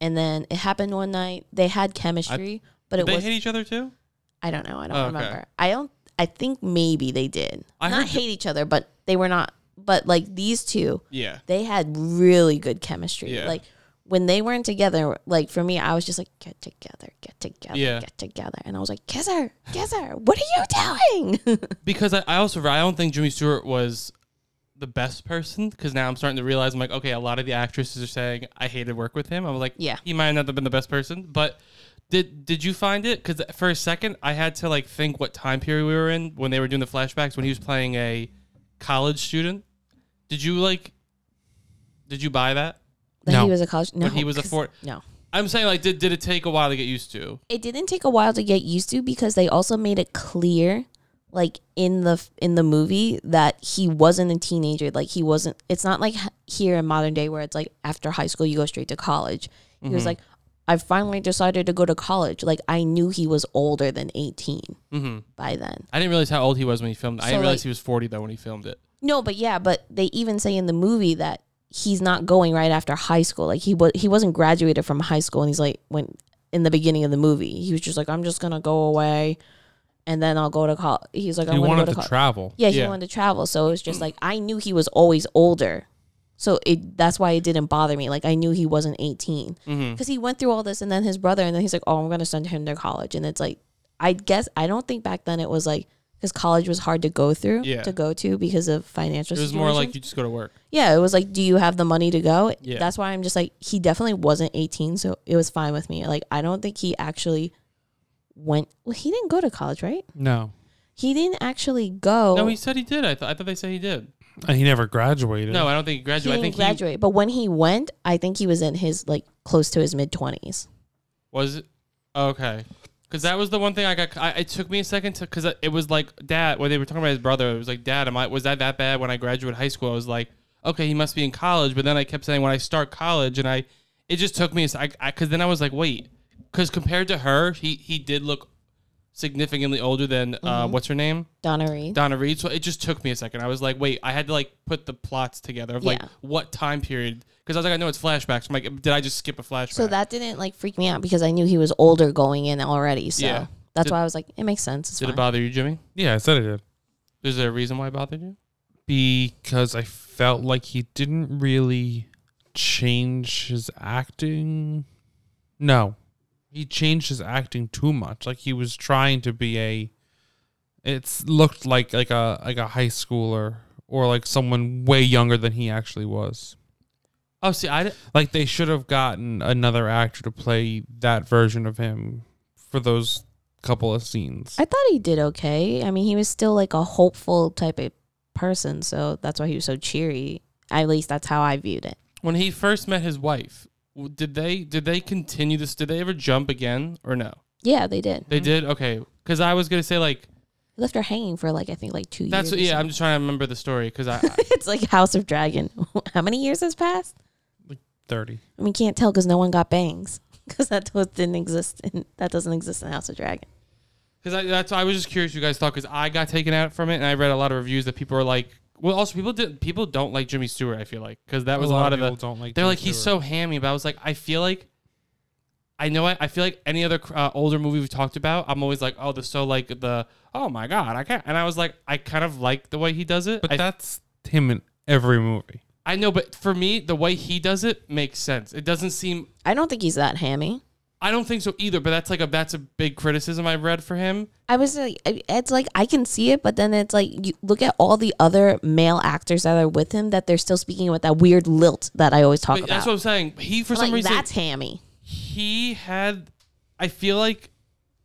And then it happened one night. They had chemistry, but it they was hate each other too. I don't know. I don't Oh, okay. remember. I don't. I think maybe they did. I not hate each other, but they were not. But like these two, Yeah. they had really good chemistry. Yeah. Like when they weren't together, like for me, I was just like, get together, get together, Yeah. get together. And I was like, kiss her, kiss her. What are you doing? Because I, I also I don't think Jimmy Stewart was the best person. Because now I'm starting to realize I'm like, okay, a lot of the actresses are saying I hated work with him. I was like, Yeah. he might not have been the best person, but. Did, did you find it? Because for a second, I had to like think what time period we were in when they were doing the flashbacks when he was playing a college student. Did you like? Did you buy that? that No. he was a college. No, When he was a 'cause- four- No, I'm saying like, did, did it take a while to get used to? it didn't take a while to get used to because they also made it clear, like in the in the movie, that he wasn't a teenager. Like he wasn't. It's not like h- here in modern day where it's like after high school you go straight to college. He Mm-hmm. was like, I finally decided to go to college. Like I knew he was older than eighteen Mm-hmm. by then. I didn't realize how old he was when he filmed. it. I So, didn't realize like- he was 40 though when he filmed it. No, but yeah, but they even say in the movie that he's not going right after high school. Like he was he wasn't graduated from high school and he's like when in the beginning of the movie, he was just like I'm just going to go away and then I'll go to college. He's like going wanted to go to to travel. Yeah, he Yeah. wanted to travel. So it was just like I knew he was always older. So it that's why it didn't bother me. Like I knew he wasn't 18 Mm-hmm. because he went through all this and then his brother and then he's like, "Oh, I'm going to send him to college." And it's like I guess I don't think back then it was like because college was hard to go through Yeah. to go to because of financial It was more like you just go to work. Yeah, it was like, do you have the money to go? Yeah. That's why I'm just like, he definitely wasn't 18, so it was fine with me. Like, I don't think he actually went. Well, he didn't go to college, right? No. He didn't actually go. No, he said he did. I thought I thought they said he did. And he never graduated. No, I don't think he he graduated. I didn't think graduate. But when he went, I think he was in his like close to his mid 20s. was it. Okay, because that was the one thing I got. I, it took me a second to because it was like dad when they were talking about his brother. It was like dad, am I was that that bad when I graduated high school? I was like, okay, he must be in college. But then I kept saying when I start college, and I it just took me a sec because then I was like, wait, because compared to her, he he did look significantly older than uh, Mm-hmm. what's her name Donna Reed. Donna Reed. So it just took me a second. I was like, wait, I had to like put the plots together of like Yeah. what time period because I was like, I know it's flashbacks. I'm like, did I just skip a flashback? so that didn't like freak me out because I knew he was older going in already. So Yeah. that's Did- why I was like, it makes sense. It's did fine. it bother you, Jimmy? Yeah, I said it did. Is there a reason why it bothered you? Because I felt like he didn't really change his acting. No. He changed his acting too much. Like he was trying to be a. It's looked like like a like a high schooler or like someone way younger than he actually was. Oh, see, I, Like they should have gotten another actor to play that version of him for those couple of scenes. I thought he did okay. I mean, he was still like a hopeful type of person, so that's why he was so cheery. At least that's how I viewed it. when he first met his wife, w- did they did they continue this? Did they ever jump again or no? Yeah, they did. They mm-hmm. did. Okay, because I was gonna say like He left her hanging for like I think like two that's years. what, or yeah. I'm something. just trying to remember the story because I, I it's like House of Dragon. How many years has passed? Like Thirty. I mean, can't tell because no one got bangs because that was- didn't exist. In, that doesn't exist in House of Dragon. Because I, that's why I was just curious what you guys thought because I got taken out from it and I read a lot of reviews that people were like, well, also people did people don't like Jimmy Stewart. I feel like because that was a lot, of, people the don't like. they're Jimmy like he's Stewart. so hammy, but I was like I feel like I know I, I feel like any other uh, older movie we've talked about, I'm always like oh the so like the oh my god I can't and I was like I kind of like the way he does it. But I, that's him in every movie. I know, but for me the way he does it makes sense. It doesn't seem I don't think he's that hammy. I don't think so either. But that's like a that's a big criticism I've read for him. I was like, it's like I can see it, but then it's like you look at all the other male actors that are with him that they're still speaking with that weird lilt that I always talk But about. that's what I'm saying. He for I'm some like, reason that's hammy. he had I feel like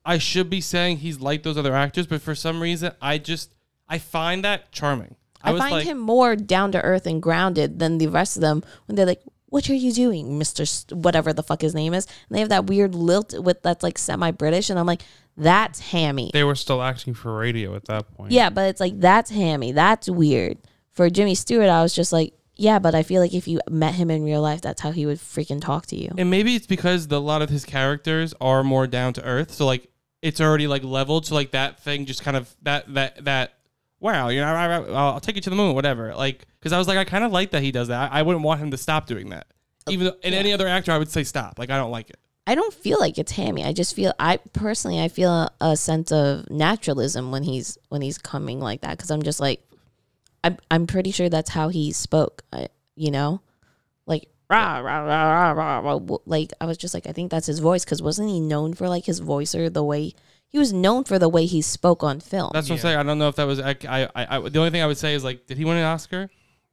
I should be saying he's like those other actors, but for some reason I just I find that charming. I, was find like, him more down to earth and grounded than the rest of them when they're like, "What are you doing, Mister whatever the fuck his name is?" And they have that weird lilt with that's like semi British, and I'm like, "That's hammy." They were still acting for radio at that point. Yeah, but it's like that's hammy. That's weird. For Jimmy Stewart, I was just like, yeah, but I feel like if you met him in real life, that's how he would freaking talk to you. and maybe it's because the, a lot of his characters are more down to earth, so like it's already like leveled, so like that thing just kind of that that that wow, you know, I, I, I'll take you to the moon, whatever. Like, because I was like, I kind of like that he does that. I, I wouldn't want him to stop doing that. Even though, in any other actor, I would say stop. Like, I don't like it. I don't feel like it's hammy. I just feel I personally I feel a, a sense of naturalism when he's when he's coming like that because I'm just like I'm I'm pretty sure that's how he spoke. I, you know, like rah rah rah rah rah. rah. Like I was just like I think that's his voice because wasn't he known for like his voice or the way he was known for the way he spoke on film. That's what I'm saying. I don't know if that was. I, I, I, the only thing I would say is like, did he win an Oscar?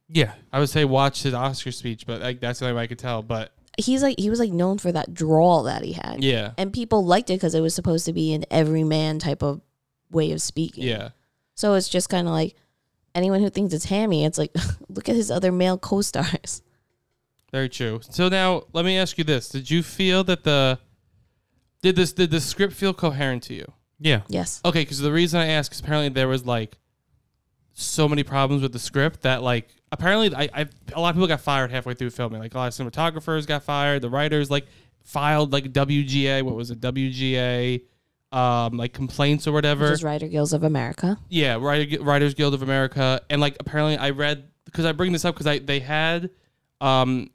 Yeah. I would say watch his Oscar speech, but like that's the only way I could tell. But he's like he was like known for that drawl that he had. yeah, and people liked it because it was supposed to be an everyman type of way of speaking. yeah. So it's just kind of like anyone who thinks it's hammy, it's like look at his other male co-stars. Very true. So now let me ask you this: Did you feel that the did this did the script feel coherent to you? Yeah. Yes. Okay, because the reason I ask is apparently there was like so many problems with the script that like apparently I, I a lot of people got fired halfway through filming. Like a lot of cinematographers got fired. The writers like filed like WGA. What was it? WGA. Um, like complaints or whatever. Which is Writer Guilds of America. Yeah, Writer, Writers Guild of America, and like apparently I read because I bring this up because I they had um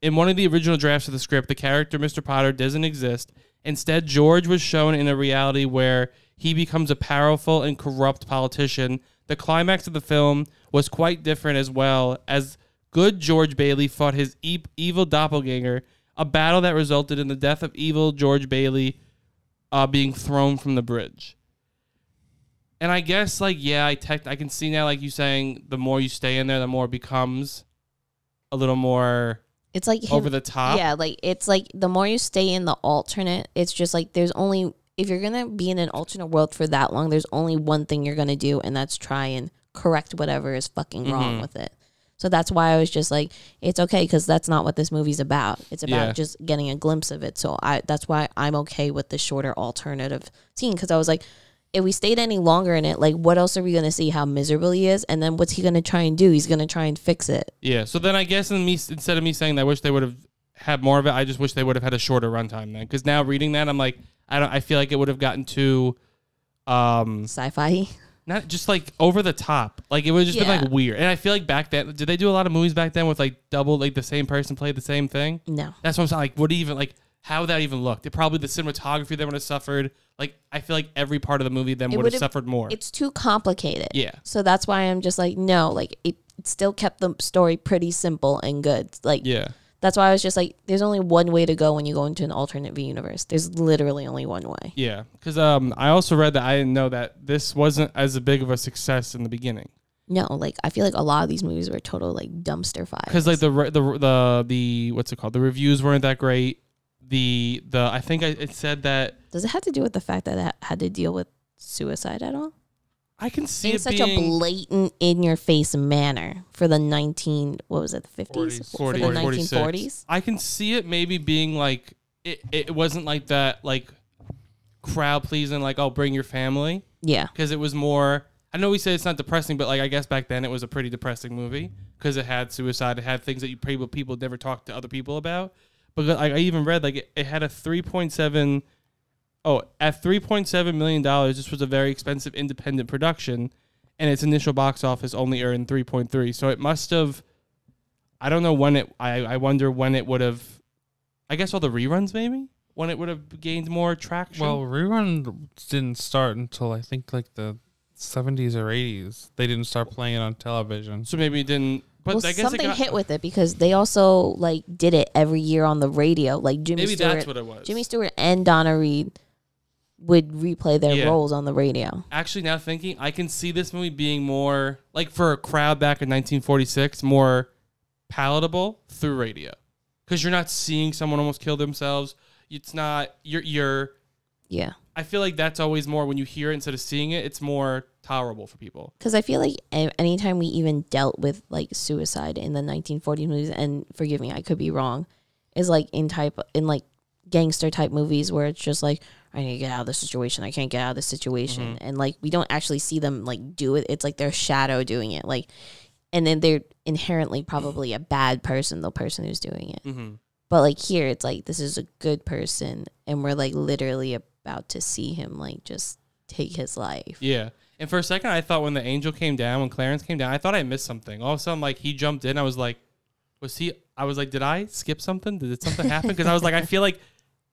in one of the original drafts of the script the character Mr. Potter doesn't exist. Instead, George was shown in a reality where he becomes a powerful and corrupt politician. The climax of the film was quite different as well as good George Bailey fought his e- evil doppelganger, a battle that resulted in the death of evil George Bailey uh, being thrown from the bridge. And I guess like yeah, I tech I can see now like you saying the more you stay in there, the more it becomes a little more It's like him, over the top. Yeah, like it's like the more you stay in the alternate, it's just like there's only if you're gonna be in an alternate world for that long, there's only one thing you're gonna do, and that's try and correct whatever is fucking wrong Mhm. with it. So that's why I was just like, it's okay because that's not what this movie's about. It's about Yeah. just getting a glimpse of it. So I that's why I'm okay with the shorter alternative scene because I was like, if we stayed any longer in it, like what else are we gonna see? How miserable he is, and then what's he gonna try and do? He's gonna try and fix it. Yeah. So then I guess in me instead of me saying that I wish they would have had more of it, I just wish they would have had a shorter runtime then. Because now reading that, I'm like, I don't. I feel like it would have gotten too, um, Sci-fi. not just like over the top. Like it would have just been like weird. And I feel like back then, did they do a lot of movies back then with like double like the same person played the same thing? No. That's what I'm saying. Like, what even like how that even looked? It probably the cinematography then would have suffered. Like I feel like every part of the movie then would have suffered more. It's too complicated. Yeah. So that's why I'm just like, no, like it, it still kept the story pretty simple and good. Like Yeah. That's why I was just like, there's only one way to go when you go into an alternate V universe. There's literally only one way. Yeah, because um, I also read that I didn't know that this wasn't as big of a success in the beginning. No, like I feel like a lot of these movies were total like dumpster fires. because like the re- the the the what's it called? The reviews weren't that great. The the I think I, it said that does it have to do with the fact that it had to deal with suicide at all? I can see in it such being a blatant, in your face manner for the nineteen what was it, the fifties, 40s, for the 40s, nineteen 46. forties? I can see it maybe being like it. It wasn't like that like crowd pleasing like oh bring your family Yeah, because it was more. I know we say it's not depressing, but like I guess back then it was a pretty depressing movie because it had suicide, it had things that you people people never talk to other people about. But like, I even read like it, it had a three point seven. Oh, at three point seven million dollars, this was a very expensive independent production, and its initial box office only earned three point three. So it must have. I don't know when it. I I wonder when it would have. I guess all the reruns maybe when it would have gained more traction. Well, rerun didn't start until I think like the 70s or 80s. They didn't start playing it on television. so maybe it didn't. But well, I guess something got, hit with it because they also like did it every year on the radio. Like Jimmy Maybe Stewart, that's what it was. Jimmy Stewart and Donna Reed would replay their Yeah. roles on the radio. actually now thinking i can see this movie being more like for a crowd back in 1946 more palatable through radio because you're not seeing someone almost kill themselves it's not you're you're Yeah. i feel like that's always more when you hear it instead of seeing it it's more tolerable for people because I feel like a- anytime we even dealt with like suicide in the 1940s movies, and forgive me, I could be wrong, is like in type in like gangster type movies where it's just like I need to get out of this situation, I can't get out of this situation, and like we don't actually see them like do it. It's like their shadow doing it, like, and then they're inherently probably a bad person, the person who's doing it. mm-hmm. But like here, it's like this is a good person, and we're like literally about to see him like just take his life. yeah. And for a second i thought when the angel came down when clarence came down i thought i missed something. All of a sudden like he jumped in. I was like was he i was like did i skip something? Did something happen? Because i was like i feel like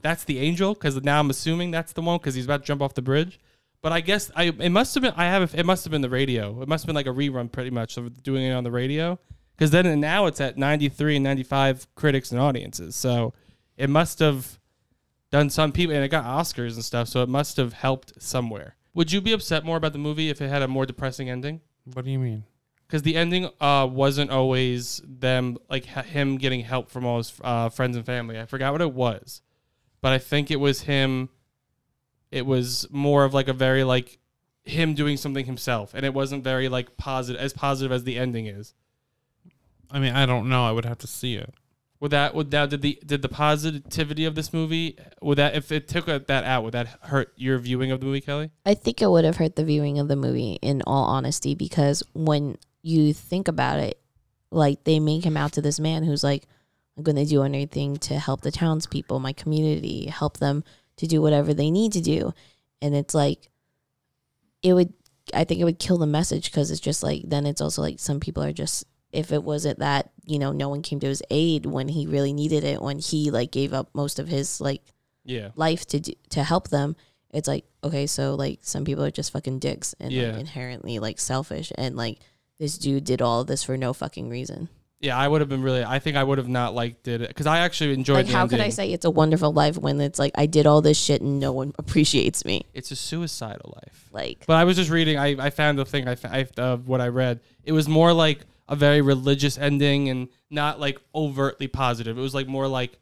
that's the angel because now i'm assuming that's the one because he's about to jump off the bridge. But i guess i it must have been i have it must have been the radio. It must have been like a rerun pretty much of doing it on the radio. Because then and now it's at 93 and 95 critics and audiences. So it must have done some people and it got oscars and stuff so it must have helped somewhere. Would you be upset more about the movie if it had a more depressing ending? What do you mean? because the ending uh, wasn't always them like him getting help from all his uh, friends and family. I forgot what it was, but I think it was him. It was more of like a very like him doing something himself, and it wasn't very like positive as positive as the ending is. I mean, I don't know. I would have to see it. Would that would that did the did the positivity of this movie would that if it took that out would that hurt your viewing of the movie, Kelly? I think it would have hurt the viewing of the movie in all honesty because when you think about it, like they make him out to this man who's like, I'm going to do anything to help the townspeople, my community, help them to do whatever they need to do. And it's like, it would, I think it would kill the message because it's just like, then it's also like some people are just, if it wasn't that, you know, no one came to his aid when he really needed it, when he like gave up most of his like Yeah, life to do, to help them it's like okay so like some people are just fucking dicks and Yeah. like, inherently like selfish and like this dude did all of this for no fucking reason yeah. I would have been really. I think I would have not liked it because I actually enjoyed. like the how could i say it's a wonderful life when it's like i did all this shit and no one appreciates me it's a suicidal life? like But I was just reading. I, I found the thing. I, fa- I uh, what I read. It was more like a very religious ending and not like overtly positive. It was like more like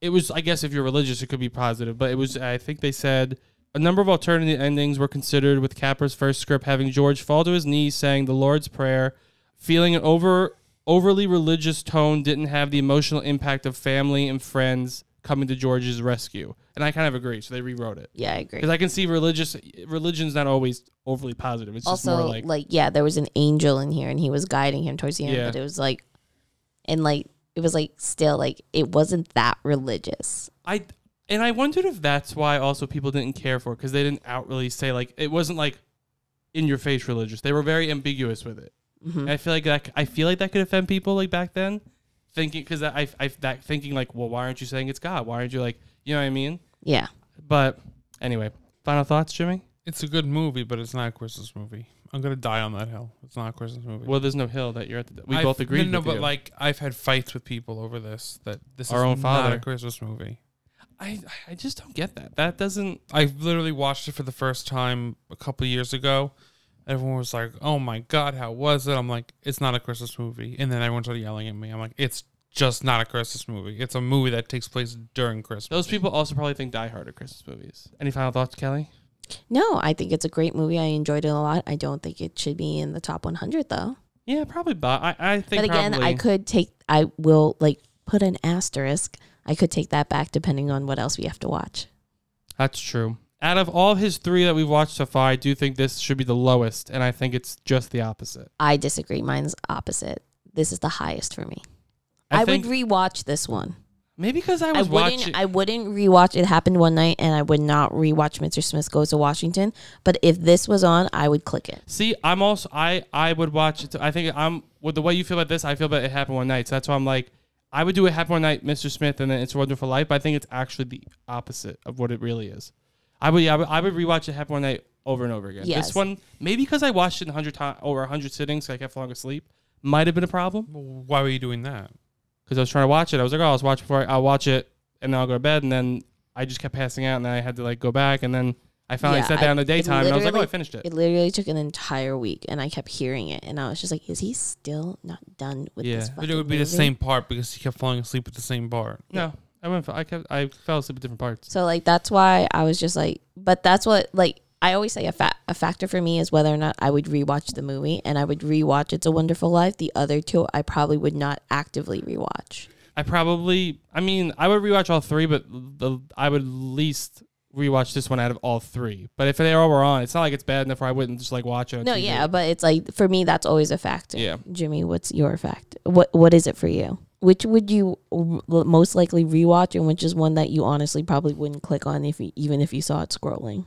it was. I guess if you're religious, it could be positive. But it was. I think they said a number of alternative endings were considered. With Capra's first script having George fall to his knees, saying the Lord's Prayer, feeling an over overly religious tone didn't have the emotional impact of family and friends coming to George's rescue. And I kind of agree. So they rewrote it. yeah i agree Because I can see religious religion's not always overly positive. It's just also more like, like, yeah there was an angel in here and he was guiding him towards the end Yeah. but it was like and like it was like still like it wasn't that religious I and I wondered if that's why also people didn't care for because they didn't out really say like it wasn't like in your face religious. They were very ambiguous with it. Mm-hmm. And I feel like that I feel like that could offend people like back then, thinking because I, I that thinking like well why aren't you saying it's God? Why aren't you like you know what I mean? yeah But anyway, final thoughts, Jimmy. It's a good movie, but it's not a Christmas movie. I'm gonna die on that hill. It's not a Christmas movie. Well, there's no hill that you're at. The, we I've- both agreed. No, no, with but you. like I've had fights with people over this. That this Our is own not father. a Christmas movie. I, I just don't get that. That doesn't. I literally watched it for the first time a couple years ago. Everyone was like, "Oh my god, how was it?" I'm like, "It's not a Christmas movie," and then everyone started yelling at me. I'm like, "It's just not a Christmas movie. It's a movie that takes place during Christmas." Those people also probably think Die Hard are Christmas movies. Any final thoughts, Kelly? No, I think it's a great movie. I enjoyed it a lot. I don't think it should be in the top 100 though. Yeah, probably. But I, I think. But again, probably, I could take. I will like put an asterisk. I could take that back depending on what else we have to watch. That's true. Out of all his three that we've watched so far, I do think this should be the lowest, and I think it's just the opposite. I disagree. Mine's opposite. This is the highest for me. I I, think- would rewatch this one. Maybe because I I was wouldn't. watching. I wouldn't rewatch. It happened one night, and I would not rewatch Mr. Smith Goes to Washington. But if this was on, I would click it. See, I'm also I I would watch it. I think I'm with the way you feel about this. I feel about it happened one night. So that's why I'm like, I would do it happen one night, Mr. Smith, and then It's a Wonderful Life. But I think it's actually the opposite of what it really is. I would yeah, I would, I would rewatch it happen one night over and over again. Yes. This one maybe because I watched it a hundred times over a hundred sittings, so I kept falling asleep. Might have been a problem Why were you doing that? because I was trying to watch it. I was like, oh, I'll watch before I, I'll watch it, and then I'll go to bed, and then I just kept passing out, and then I had to like go back, and then I finally Yeah, sat I- down in the daytime, and I was like, oh, I finished it. It literally took an entire week, and I kept hearing it, and I was just like, "Is he still not done with Yeah. this?" But But it would be fucking the same part because he kept falling asleep with the same part. No, I went. For, I kept. I fell asleep at different parts. So like that's why I was just like, but that's what like I always say a fa- a factor for me is whether or not I would rewatch the movie, and I would rewatch It's a Wonderful Life. The other two, I probably would not actively rewatch. I probably. I mean, I would rewatch all three, but the I would least rewatch this one out of all three. But if they all were on, it's not like it's bad enough where I wouldn't just like watch it. No, TV. yeah, but it's like for me, that's always a factor. Yeah. Jimmy, what's your factor? What What is it for you? Which would you most likely rewatch, and which is one that you honestly probably wouldn't click on if you, even if you saw it scrolling?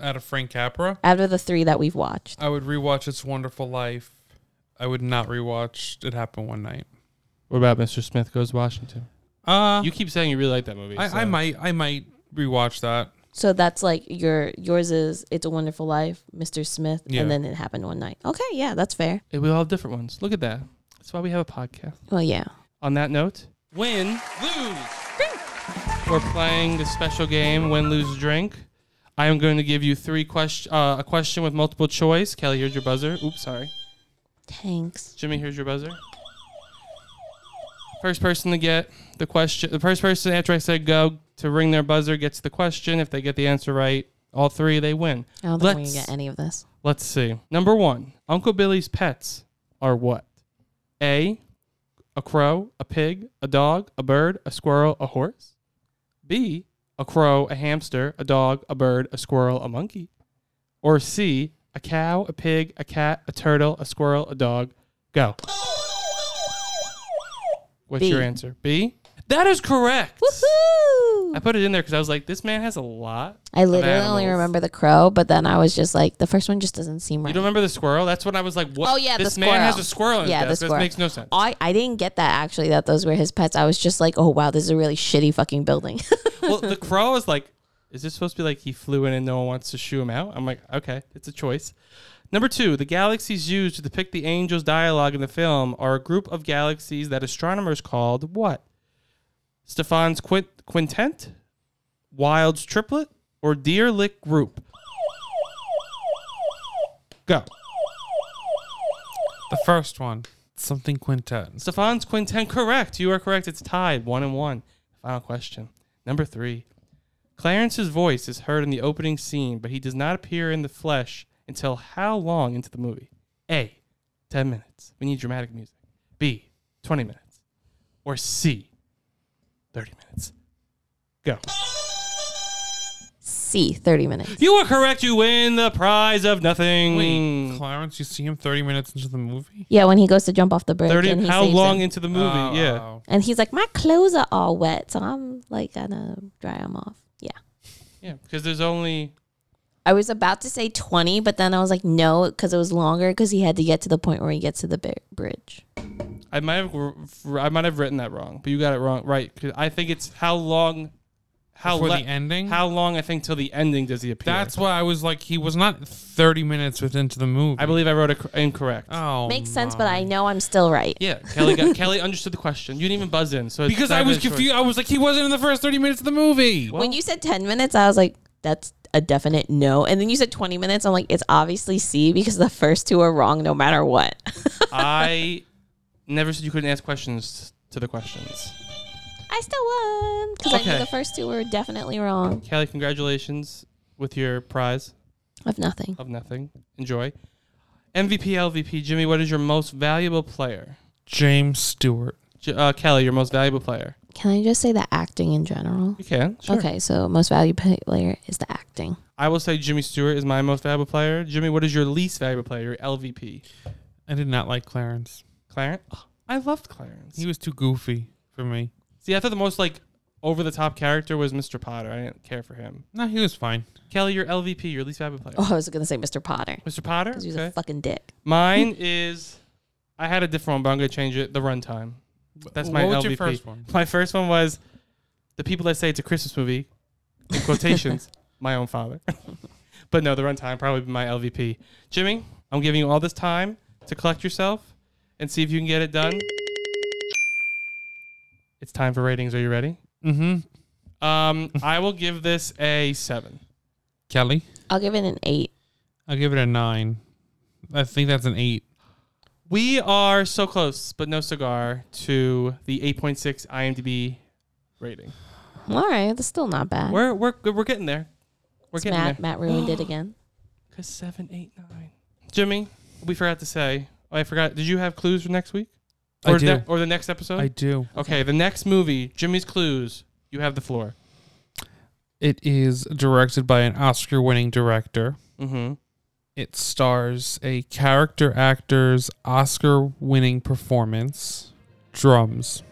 Out of Frank Capra, Out of the three that we've watched, I would rewatch It's a Wonderful Life. I would not rewatch It Happened One Night. What about Mr. Smith Goes to Washington? Uh, You keep saying you really like that movie. I, so- I might, I might rewatch that. so that's like your yours is It's a Wonderful Life, Mr. Smith, Yeah. and then it happened one night. Okay, yeah, that's fair. We all have different ones. Look at that. That's why we have a podcast. Well, yeah. On that note, win, lose. drink. We're playing the special game, win, lose, drink. I am going to give you three question, uh, a question with multiple choice. Kelly, here's your buzzer. Oops, sorry. Thanks. Jimmy, here's your buzzer. First person to get the question, the first person after I said go to ring their buzzer gets the question. If they get the answer right, all three they win. I don't think Let's- gonna get any of this. Let's see. Number one, Uncle Billy's pets are what? A, a crow, a pig, a dog, a bird, a squirrel, a horse. B, a crow, a hamster, a dog, a bird, a squirrel, a monkey. Or C, a cow, a pig, a cat, a turtle, a squirrel, a dog. Go. What's B. your answer? B? That is correct. Woohoo! I put it in there because I was like, this man has a lot. I literally animals. only remember the crow, but then I was just like, the first one just doesn't seem right. You don't remember the squirrel? That's when I was like, what? Oh, yeah, the this man has a squirrel in his Yeah, the desk. This squirrel. makes no sense. I, I didn't get that actually that those were his pets. I was just like, oh wow, this is a really shitty fucking building. well, the crow is like, is this supposed to be like he flew in and no one wants to shoo him out? I'm like, okay, it's a choice. Number two, the galaxies used to depict the angels' dialogue in the film are a group of galaxies that astronomers called what? Stephan's quint- quintet, Wild's triplet, or Deer Lick group? Go. The first one, something quintet. Stephan's quintet, correct. You are correct. It's tied, one and one. Final question. Number three. Clarence's voice is heard in the opening scene, but he does not appear in the flesh until how long into the movie? A. 10 minutes. We need dramatic music. B. 20 minutes. Or C. 30 minutes. Go. C, thirty minutes. You are correct. You win the prize of nothing. Wait, Clarence, you see him 30 minutes into the movie? Yeah, when he goes to jump off the bridge. 30 and he how saves long him. into the movie? Oh, yeah. oh. and he's like, my clothes are all wet, so I'm like gonna dry them off. Yeah. Yeah, because there's only I was about to say 20, but then I was like, no, because it was longer because he had to get to the point where he gets to the bi- bridge. I might have I might have written that wrong, but you got it wrong right? Cause I think it's how long How for le- the ending. How long I think till the ending does he appear? That's why I was like, he was not 30 minutes within to the movie. I believe I wrote it cor- incorrect. Oh, Makes sense, but. I know I'm still right. Yeah, Kelly got, Kelly understood the question. You didn't even buzz in, so it's because not I was even a choice. confused. I was like, he wasn't in the first 30 minutes of the movie. when you said 10 minutes, I was like, that's a definite no. And then you said 20 minutes. I'm like, it's obviously C because the first two are wrong no matter what. I never said you couldn't ask questions to the questions. I still won because I Okay. knew the first two were definitely wrong. Kelly, congratulations with your prize Of nothing. of nothing. Enjoy. MVP, LVP, Jimmy. What is your most valuable player? James Stewart. J- uh, Kelly, your most valuable player. Can I just say the acting in general? You can. Sure. Okay, so most valuable player is the acting. I will say Jimmy Stewart is my most valuable player. Jimmy, what is your least valuable player? Your LVP. I did not like Clarence. Clarence. I loved Clarence. He was too goofy for me. See, I thought the most like over the top character was Mr. Potter. I didn't care for him. No, he was fine. Kelly, your LVP, your least valuable player. Oh, I was gonna say Mr. Potter Mr. Potter. because he was Okay. a fucking dick. Mine is. I had a different one, but I'm gonna change it. The runtime. That's my what was LVP. your first one? My first one was the people that say it's a Christmas movie. In quotations, my own father. but no, the runtime probably be my LVP. Jimmy, I'm giving you all this time to collect yourself and see if you can get it done. It's time for ratings. Are you ready? Mm-hmm. Um, I will give this a seven. Kelly, I'll give it an eight. I'll give it a nine. I think that's an eight. We are so close, but no cigar to the 8.6 IMDb rating. All right, that's still not bad. We're we're we're getting there. We're getting Matt, there. Matt ruined it again. Cause seven, eight, nine. Jimmy, we forgot to say. Oh, I forgot. Did you have clues for next week? I Or do. ne- or the next episode? I do. okay, the next movie, Jimmy's Clues. You have the floor. It is directed by an Oscar-winning director. Mm-hmm. It stars a character actor's Oscar-winning performance. Drums.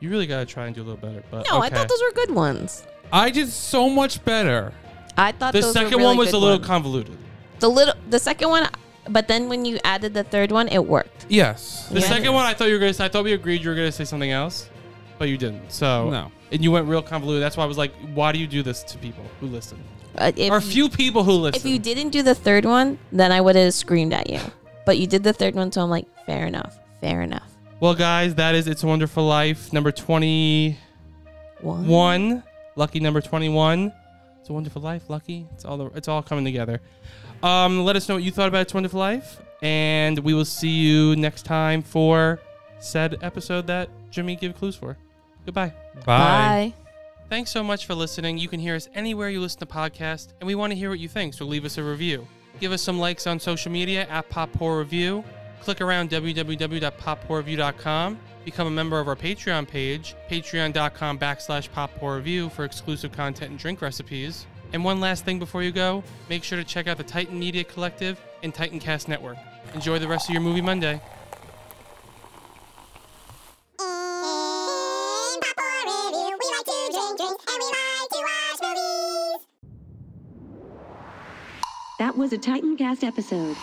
You really gotta try and do a little better. But No, I okay. thought those were good ones. I did so much better. I thought the those second were really one was good a little ones. convoluted. the little the second one, but then when you added the third one, it worked. Yes. The Yeah. second one, I thought you were gonna. Say, I thought we agreed you were gonna say something else, but you didn't. So No. and you went real convoluted. That's why I was like, why do you do this to people who listen? Uh, if, or a few people who listen. if you didn't do the third one, then I would have screamed at you. But you did the third one, so I'm like, fair enough, fair enough. well, guys, that is It's a Wonderful Life number twenty-one. One. Lucky number twenty-one. It's a Wonderful Life. Lucky. It's all. The, it's all coming together. Um, let us know what you thought about It's Wonderful Life, and we will see you next time for said episode that Jimmy gave clues for. Goodbye. Bye. Thanks so much for listening. You can hear us anywhere you listen to podcasts, and we want to hear what you think, so leave us a review. Give us some likes on social media at Pop Horror Review. Click around www.pophorrorreview.com. Become a member of our Patreon page, patreon.com backslash Pop Horror Review for exclusive content and drink recipes. And one last thing before you go, make sure to check out the Titan Media Collective and Titan Cast Network. Enjoy the rest of your movie Monday. In Pop Horror Review, we like to drink drinks and we like to watch movies. That was a Titancast episode.